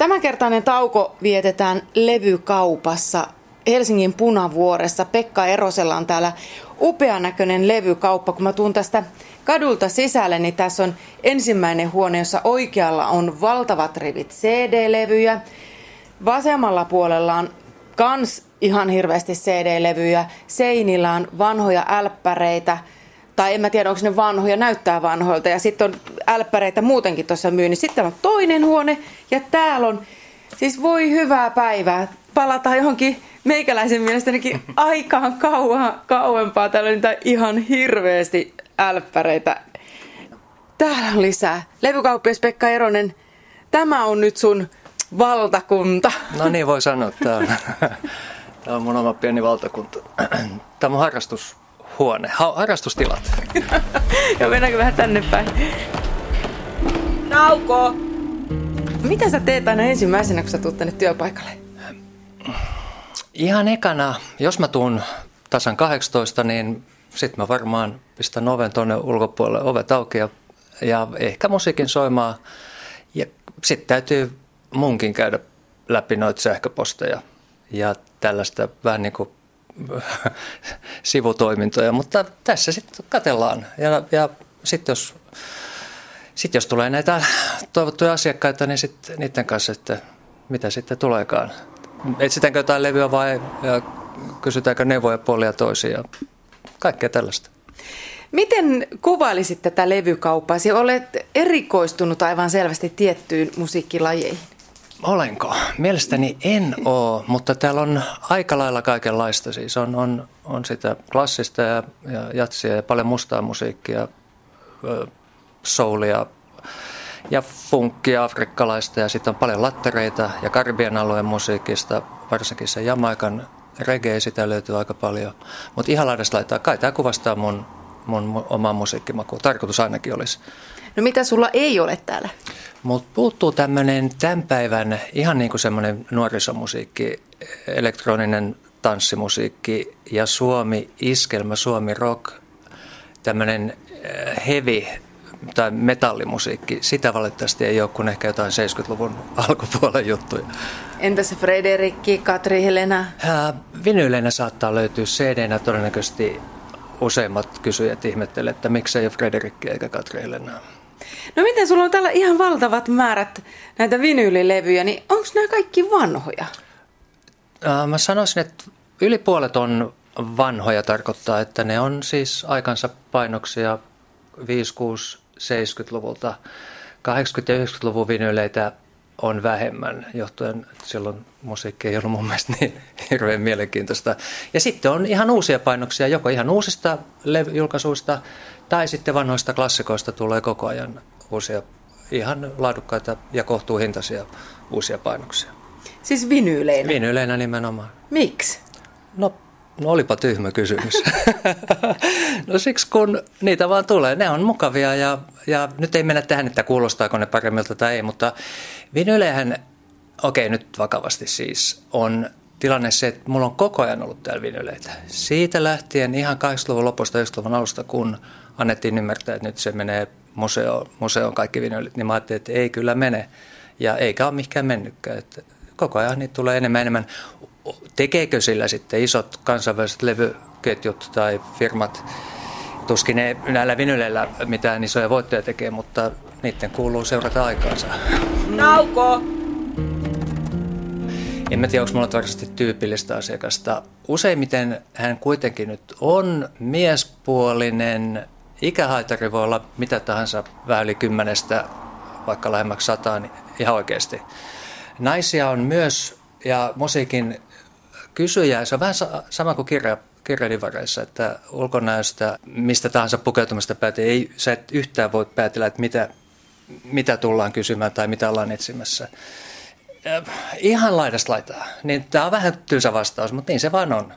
Tämänkertainen tauko vietetään levykaupassa Helsingin Punavuoressa. Pekka Erosella on täällä upean näköinen levykauppa. Kun mä tuun tästä kadulta sisälle, niin tässä on ensimmäinen huone, jossa oikealla on valtavat rivit CD-levyjä. Vasemmalla puolella on kans ihan hirveästi CD-levyjä. Seinillä on vanhoja älppäreitä, tai en mä tiedä, onko ne vanhoja, näyttää vanhoilta. Ja sitten on älppäreitä muutenkin tuossa myynnissä. Sitten on toinen huone, ja täällä on, siis voi hyvää päivää. Palataan johonkin meikäläisen mielestänikin aikaan kauan, kauempaa. Täällä on niitä ihan hirveästi älppäreitä. Täällä on lisää. Levykauppias Pekka Eronen, tämä on nyt sun valtakunta. No niin, voi sanoa. Tämä on, tämä on mun oma pieni valtakunta. Tämä on mun harrastushuone, harrastustilat. ja mennäänkö vähän tänne päin? Nauko! Mitä sä teet aina ensimmäisenä, kun sä tuut tänne työpaikalle? Ihan ekana, jos mä tuun tasan 18, niin sitten mä varmaan pistän oven tuonne ulkopuolelle, ovet auki ja, ja ehkä musiikin soimaan. Ja sitten täytyy munkin käydä läpi noita sähköposteja ja tällaista vähän niin kuin sivutoimintoja, mutta tässä sitten katellaan. Ja, ja sitten jos, sit jos tulee näitä toivottuja asiakkaita, niin sitten niiden kanssa, että mitä sitten tuleekaan. Etsitäänkö jotain levyä vai ja kysytäänkö neuvoja puolia toisia. Kaikkea tällaista. Miten kuvailisit tätä levykauppaa? Olet erikoistunut aivan selvästi tiettyyn musiikkilajeihin. Olenko? Mielestäni en ole, mutta täällä on aika lailla kaikenlaista. Siis on, on, on sitä klassista ja, ja jatsia ja paljon mustaa musiikkia, soulia ja funkkia afrikkalaista ja sitten on paljon lattereita ja Karibian alueen musiikista, varsinkin se Jamaikan reggae, sitä löytyy aika paljon. Mutta ihan laidasta laittaa, kai tämä kuvastaa mun, mun omaa musiikkimakua. Tarkoitus ainakin olisi. No mitä sulla ei ole täällä? Mutta puuttuu tämmöinen tämän päivän ihan niin kuin semmoinen nuorisomusiikki, elektroninen tanssimusiikki ja Suomi iskelmä, Suomi rock, tämmöinen äh, heavy tai metallimusiikki. Sitä valitettavasti ei ole kuin ehkä jotain 70-luvun alkupuolen juttuja. Entä se Frederikki, Katri Helena? Äh, vinyleinä saattaa löytyä cd todennäköisesti useimmat kysyjät ihmettelevät, että miksei ole Frederikki eikä Katri Helena. No miten sulla on täällä ihan valtavat määrät näitä vinyylilevyjä, niin onko nämä kaikki vanhoja? Äh, mä sanoisin, että yli puolet on vanhoja tarkoittaa, että ne on siis aikansa painoksia 5, 6, 70-luvulta. 80- ja 90-luvun vinyyleitä on vähemmän, johtuen että silloin musiikki ei ollut mun mielestä niin hirveän mielenkiintoista. Ja sitten on ihan uusia painoksia, joko ihan uusista julkaisuista tai sitten vanhoista klassikoista tulee koko ajan uusia ihan laadukkaita ja kohtuuhintaisia uusia painoksia. Siis vinyyleinä? Vinyyleinä nimenomaan. Miksi? No, no olipa tyhmä kysymys. no siksi kun niitä vaan tulee. Ne on mukavia ja, ja nyt ei mennä tähän, että kuulostaako ne paremmilta tai ei, mutta vinyyleihän, okei nyt vakavasti siis, on tilanne se, että mulla on koko ajan ollut täällä vinyleitä. Siitä lähtien ihan 80-luvun lopusta 90-luvun alusta, kun annettiin ymmärtää, että nyt se menee museo, museoon kaikki vinylit, niin mä ajattelin, että ei kyllä mene. Ja eikä ole mihinkään mennytkään. Että koko ajan niitä tulee enemmän enemmän. Tekeekö sillä sitten isot kansainväliset levyketjut tai firmat? Tuskin ne näillä vinyleillä mitään isoja voittoja tekee, mutta niiden kuuluu seurata aikaansa. Nauko! En mä tiedä, onko mulla varsinaisesti tyypillistä asiakasta. Useimmiten hän kuitenkin nyt on miespuolinen, Ikähaitari voi olla mitä tahansa vähän yli kymmenestä, vaikka lähemmäksi sataan, niin ihan oikeasti. Naisia on myös, ja musiikin kysyjä, se on vähän sama kuin kirja, kirjadivareissa, että ulkonäöstä, mistä tahansa pukeutumista päätee, ei, sä et yhtään voi päätellä, että mitä, mitä tullaan kysymään tai mitä ollaan etsimässä. Ihan laidasta laitaa. Niin tämä on vähän tylsä vastaus, mutta niin se vaan on.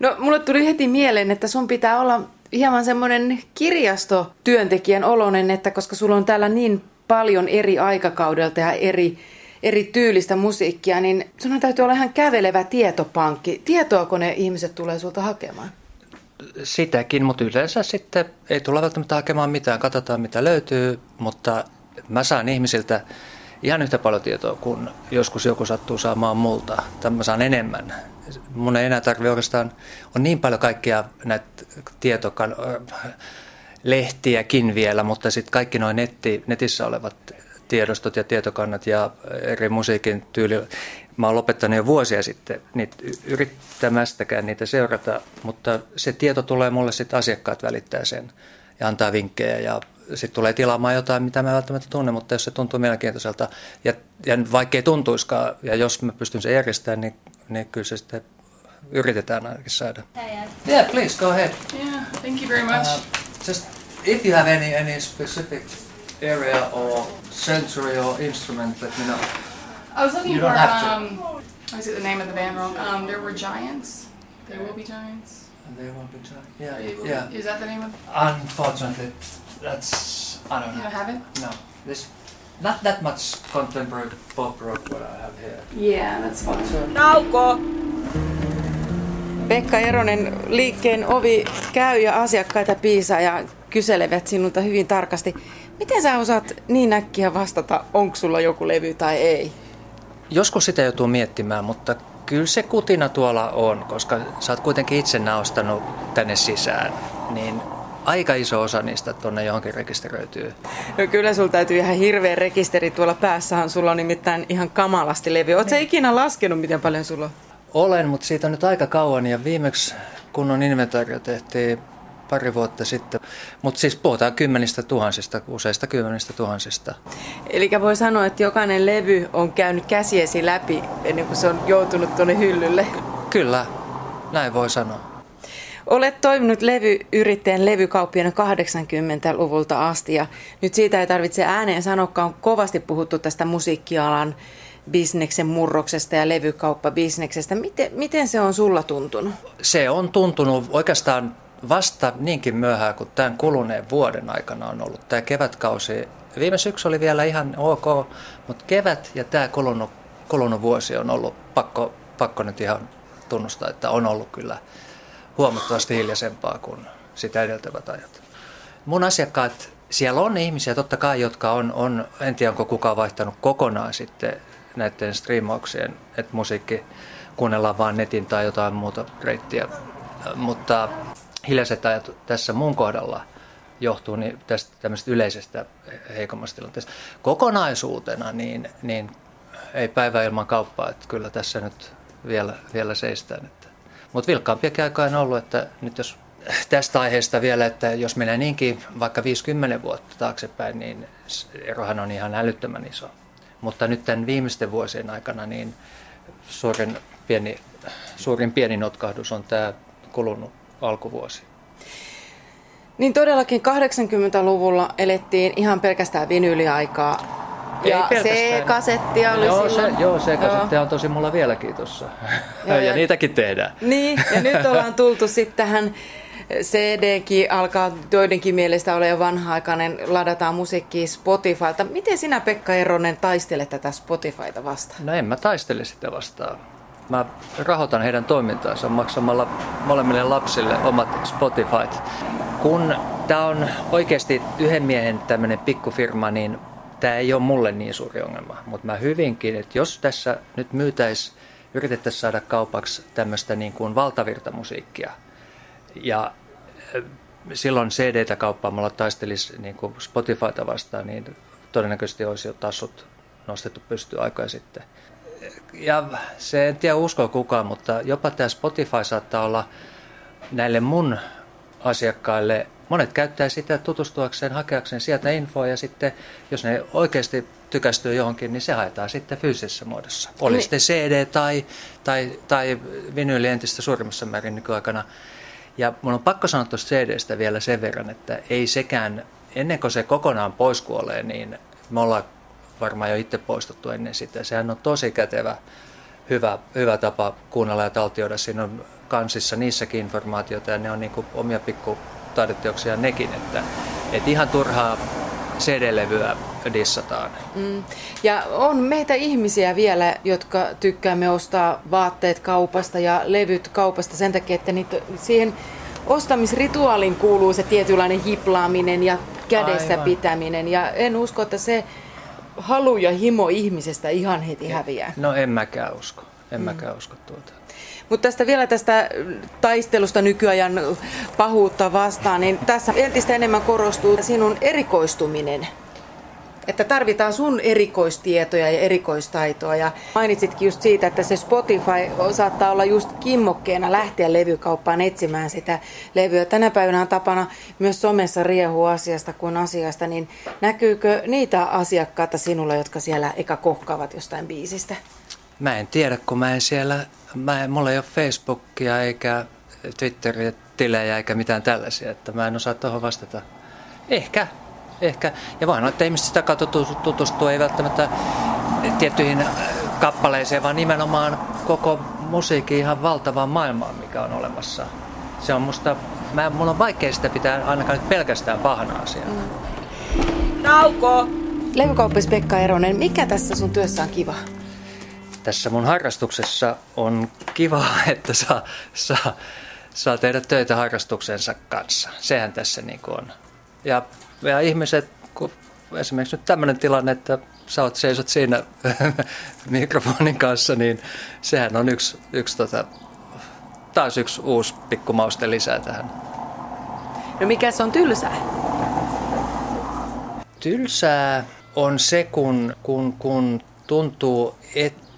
No mulle tuli heti mieleen, että sun pitää olla hieman semmoinen kirjastotyöntekijän olonen, että koska sulla on täällä niin paljon eri aikakaudelta ja eri, eri tyylistä musiikkia, niin sun täytyy olla ihan kävelevä tietopankki. Tietoako ne ihmiset tulee sulta hakemaan? Sitäkin, mutta yleensä sitten ei tule välttämättä hakemaan mitään. Katsotaan mitä löytyy, mutta mä saan ihmisiltä ihan yhtä paljon tietoa kuin joskus joku sattuu saamaan multa. Tämä saan enemmän. Mun ei enää tarvitse oikeastaan, on niin paljon kaikkia näitä tietokan, lehtiäkin vielä, mutta sitten kaikki noin netti, netissä olevat tiedostot ja tietokannat ja eri musiikin tyyli. Mä oon lopettanut jo vuosia sitten niitä yrittämästäkään niitä seurata, mutta se tieto tulee mulle sitten asiakkaat välittää sen ja antaa vinkkejä ja sitten tulee tilaamaan jotain, mitä mä välttämättä tunne, mutta jos se tuntuu mielenkiintoiselta ja, ja vaikkei tuntuiskaan ja jos mä pystyn sen järjestämään, niin, niin kyllä se sitten yritetään ainakin saada. Yeah, please go ahead. Yeah, thank you very much. Uh, just if you have any any specific area or sensory or instrument, let me know. I was looking you for um, I see the name of the band wrong. Um, there were giants. There will be giants. And there will be giants. Yeah, yeah. Is that the name of? Unfortunately, that's I don't know. You don't have it? No, this not that much contemporary pop rock what I have here. Yeah, that's fine. So, Nauko! Pekka Eronen, liikkeen ovi käy ja asiakkaita piisaa ja kyselevät sinulta hyvin tarkasti. Miten sä osaat niin äkkiä vastata, onko sulla joku levy tai ei? Joskus sitä joutuu miettimään, mutta kyllä se kutina tuolla on, koska sä oot kuitenkin itse naostanut tänne sisään. Niin aika iso osa niistä tuonne johonkin rekisteröityy. No kyllä sulla täytyy ihan hirveä rekisteri tuolla päässähän. Sulla on nimittäin ihan kamalasti levy. Oletko niin. ikinä laskenut, miten paljon sulla on? Olen, mutta siitä on nyt aika kauan ja viimeksi kunnon inventaario tehtiin pari vuotta sitten. Mutta siis puhutaan kymmenistä tuhansista, useista kymmenistä tuhansista. Eli voi sanoa, että jokainen levy on käynyt käsiesi läpi ennen kuin se on joutunut tuonne hyllylle. Kyllä, näin voi sanoa. Olet toiminut levyyrittäjän levykauppiana 80-luvulta asti ja nyt siitä ei tarvitse ääneen sanoa, on kovasti puhuttu tästä musiikkialan bisneksen murroksesta ja levykauppabisneksestä. Miten, miten se on sulla tuntunut? Se on tuntunut oikeastaan vasta niinkin myöhään kuin tämän kuluneen vuoden aikana on ollut. Tämä kevätkausi, viime syksy oli vielä ihan ok, mutta kevät ja tämä kulunut, kulunut vuosi on ollut pakko, pakko nyt ihan tunnustaa, että on ollut kyllä huomattavasti hiljaisempaa kuin sitä edeltävät ajat. Mun asiakkaat, siellä on ihmisiä totta kai, jotka on, on en tiedä onko kukaan vaihtanut kokonaan sitten näiden striimauksien, että musiikki kuunnellaan vain netin tai jotain muuta reittiä. Mutta hiljaiset ajat tässä mun kohdalla johtuu niin tästä tämmöisestä yleisestä heikommasta tilanteesta. Kokonaisuutena niin, niin ei päivä ilman kauppaa, että kyllä tässä nyt vielä, vielä seistään. Mutta vilkkaampiakin aikaa on ollut, että nyt jos tästä aiheesta vielä, että jos menee niinkin vaikka 50 vuotta taaksepäin, niin erohan on ihan älyttömän iso. Mutta nyt tämän viimeisten vuosien aikana niin suurin pieni, suurin pieni notkahdus on tämä kulunut alkuvuosi. Niin todellakin 80-luvulla elettiin ihan pelkästään vinyyliaikaa. Ja se kasetti oli joo, silloin. Se, joo, se kasetti on tosi mulla vieläkin tuossa. ja, ja, niitäkin tehdään. Niin, ja nyt ollaan tultu sitten tähän CDkin alkaa joidenkin mielestä olla jo vanha-aikainen, ladataan musiikkia Spotifylta. Miten sinä Pekka Eronen taistelet tätä Spotifyta vastaan? No en mä taistele sitä vastaan. Mä rahoitan heidän toimintaansa maksamalla molemmille lapsille omat Spotifyt. Kun tämä on oikeasti yhden miehen tämmöinen pikkufirma, niin tämä ei ole mulle niin suuri ongelma. Mutta mä hyvinkin, että jos tässä nyt myytäisiin, yritettäisiin saada kaupaksi tämmöistä niin kuin valtavirtamusiikkia. Ja silloin CD-tä kauppaamalla taistelisi niin kuin Spotifyta vastaan, niin todennäköisesti olisi jo tassut nostettu pystyyn aikaa sitten ja se en tiedä uskoa kukaan, mutta jopa tämä Spotify saattaa olla näille mun asiakkaille, monet käyttää sitä tutustuakseen, hakeakseen sieltä infoa ja sitten jos ne oikeasti tykästyy johonkin, niin se haetaan sitten fyysisessä muodossa. Oli niin. sitten CD tai, tai, tai vinyyli entistä suurimmassa määrin nykyaikana. Ja mun on pakko sanoa tuosta CDstä vielä sen verran, että ei sekään, ennen kuin se kokonaan pois kuolee, niin me ollaan varmaan jo itse poistettu ennen sitä. Sehän on tosi kätevä, hyvä, hyvä tapa kuunnella ja taltioida. Siinä on kansissa niissäkin informaatiota ja ne on niin kuin omia pikku taideteoksia nekin, että, että ihan turhaa CD-levyä dissataan. Mm. Ja on meitä ihmisiä vielä, jotka tykkäämme ostaa vaatteet kaupasta ja levyt kaupasta sen takia, että niitä, siihen ostamisrituaalin kuuluu se tietynlainen hiplaaminen ja kädessä Aivan. pitäminen. Ja en usko, että se halu ja himo ihmisestä ihan heti häviää. No en mäkään usko. En mäkään usko tuota. Mutta tästä vielä tästä taistelusta nykyajan pahuutta vastaan, niin tässä entistä enemmän korostuu sinun erikoistuminen. Että tarvitaan sun erikoistietoja ja erikoistaitoa. Ja mainitsitkin just siitä, että se Spotify saattaa olla just kimmokkeena lähteä levykauppaan etsimään sitä levyä. Tänä päivänä on tapana myös somessa riehua asiasta kuin asiasta, niin näkyykö niitä asiakkaita sinulla, jotka siellä eka kohkaavat jostain biisistä? Mä en tiedä, kun mä en siellä, mä en, mulla ei ole Facebookia eikä Twitteriä, tilejä eikä mitään tällaisia, että mä en osaa tuohon vastata. Ehkä, ehkä. Ja voin olla, että ihmiset sitä kautta tutustuu, ei välttämättä tiettyihin kappaleisiin, vaan nimenomaan koko musiikin ihan valtavaan maailmaan, mikä on olemassa. Se on musta, mä, mulla on vaikea sitä pitää ainakaan nyt pelkästään pahana asiaa. Mm. Nauko! Levykauppis Pekka Eronen, mikä tässä sun työssä on kiva? tässä mun harrastuksessa on kiva, että saa, saa, saa tehdä töitä harrastuksensa kanssa. Sehän tässä niin on. Ja, ja ihmiset, kun esimerkiksi nyt tämmöinen tilanne, että sä oot seisot siinä mikrofonin kanssa, niin sehän on yksi, yksi tota, taas yksi uusi pikkumauste lisää tähän. No mikä se on tylsää? Tylsää on se, kun, kun, kun tuntuu, että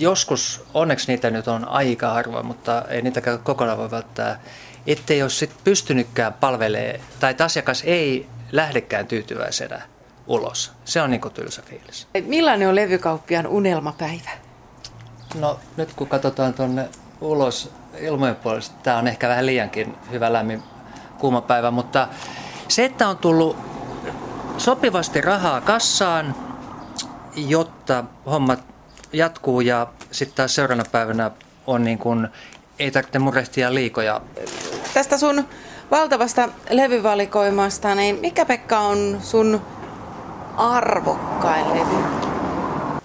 joskus, onneksi niitä nyt on aika harvoin, mutta ei niitä kokonaan voi välttää, ettei ole sit pystynytkään palvelee tai että asiakas ei lähdekään tyytyväisenä ulos. Se on niin kuin tylsä fiilis. Millainen on levykauppian unelmapäivä? No nyt kun katsotaan tuonne ulos ilmojen puolesta, tämä on ehkä vähän liiankin hyvä lämmin kuuma päivä, mutta se, että on tullut sopivasti rahaa kassaan, jotta hommat jatkuu ja sitten taas seuraavana päivänä on niin kuin, ei tarvitse murehtia liikoja. Tästä sun valtavasta levyvalikoimasta, niin mikä Pekka on sun arvokkain levy?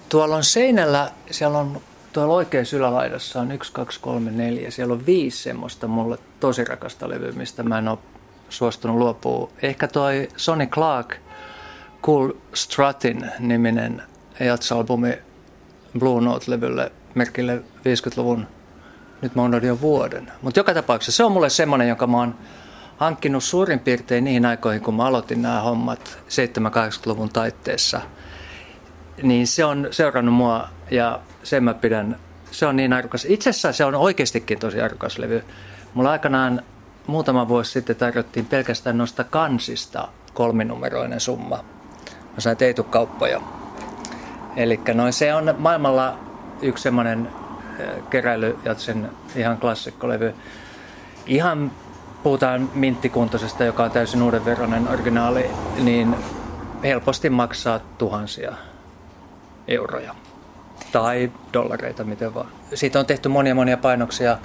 Tuolla on seinällä, siellä on tuolla oikeassa ylälaidassa on 1, 2, 3, 4. Siellä on viisi semmoista mulle tosi rakasta levyä, mistä mä en ole suostunut luopua. Ehkä toi Sonny Clark Cool Strutin niminen jatsalbumi Blue Note-levylle merkille 50-luvun, nyt mä jo vuoden. Mutta joka tapauksessa se on mulle semmoinen, joka mä oon hankkinut suurin piirtein niihin aikoihin, kun mä aloitin nämä hommat 70-80-luvun taitteessa. Niin se on seurannut mua ja sen mä pidän, se on niin arvokas. Itse asiassa se on oikeastikin tosi arvokas levy. Mulla aikanaan muutama vuosi sitten tarjottiin pelkästään noista kansista kolminumeroinen summa. Mä sain teitukauppoja. Eli noin se on maailmalla yksi semmoinen keräilyjatsen ihan klassikkolevy. Ihan puhutaan minttikuntoisesta, joka on täysin uudenveroinen originaali, niin helposti maksaa tuhansia euroja. Tai dollareita, miten vaan. Siitä on tehty monia monia painoksia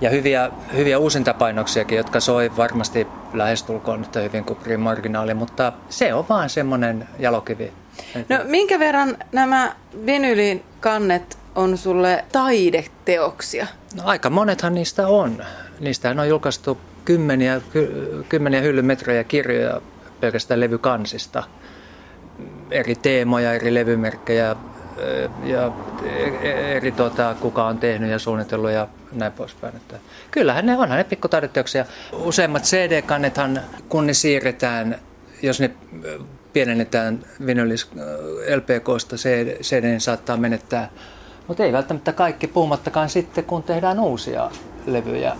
ja hyviä, hyviä uusintapainoksiakin, jotka soi varmasti lähestulkoon yhtä hyvin kuin originaali, mutta se on vaan semmoinen jalokivi No minkä verran nämä vinylin kannet on sulle taideteoksia? No aika monethan niistä on. Niistä on julkaistu kymmeniä, kymmeniä hyllymetrejä kirjoja pelkästään levykansista. Eri teemoja, eri levymerkkejä ja eri tota, kuka on tehnyt ja suunnitellut ja näin poispäin. Että kyllähän ne onhan ne pikkutaideteoksia. Useimmat CD-kannethan, kun ne siirretään, jos ne pienennetään vinylis LPKsta, CD saattaa menettää. Mutta ei välttämättä kaikki, puhumattakaan sitten, kun tehdään uusia levyjä,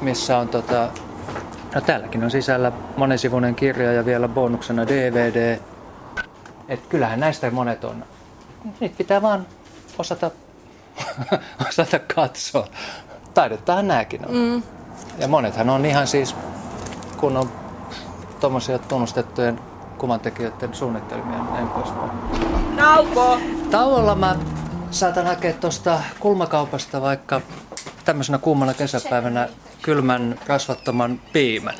missä on tota, no täälläkin on sisällä monesivuinen kirja ja vielä bonuksena DVD. Et kyllähän näistä monet on. Niitä pitää vaan osata, osata katsoa. Taidettahan nämäkin on. Mm. Ja monethan on ihan siis, kun on tuommoisia tunnustettujen kuvantekijöiden suunnitelmia ja näin poispäin. Nauko! Tauolla mä saatan hakea tuosta kulmakaupasta vaikka tämmöisenä kuumana kesäpäivänä kylmän rasvattoman piimän.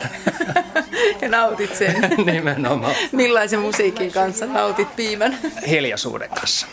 Ja nautit sen. Nimenomaan. Millaisen musiikin kanssa nautit piimän? Hiljaisuuden kanssa.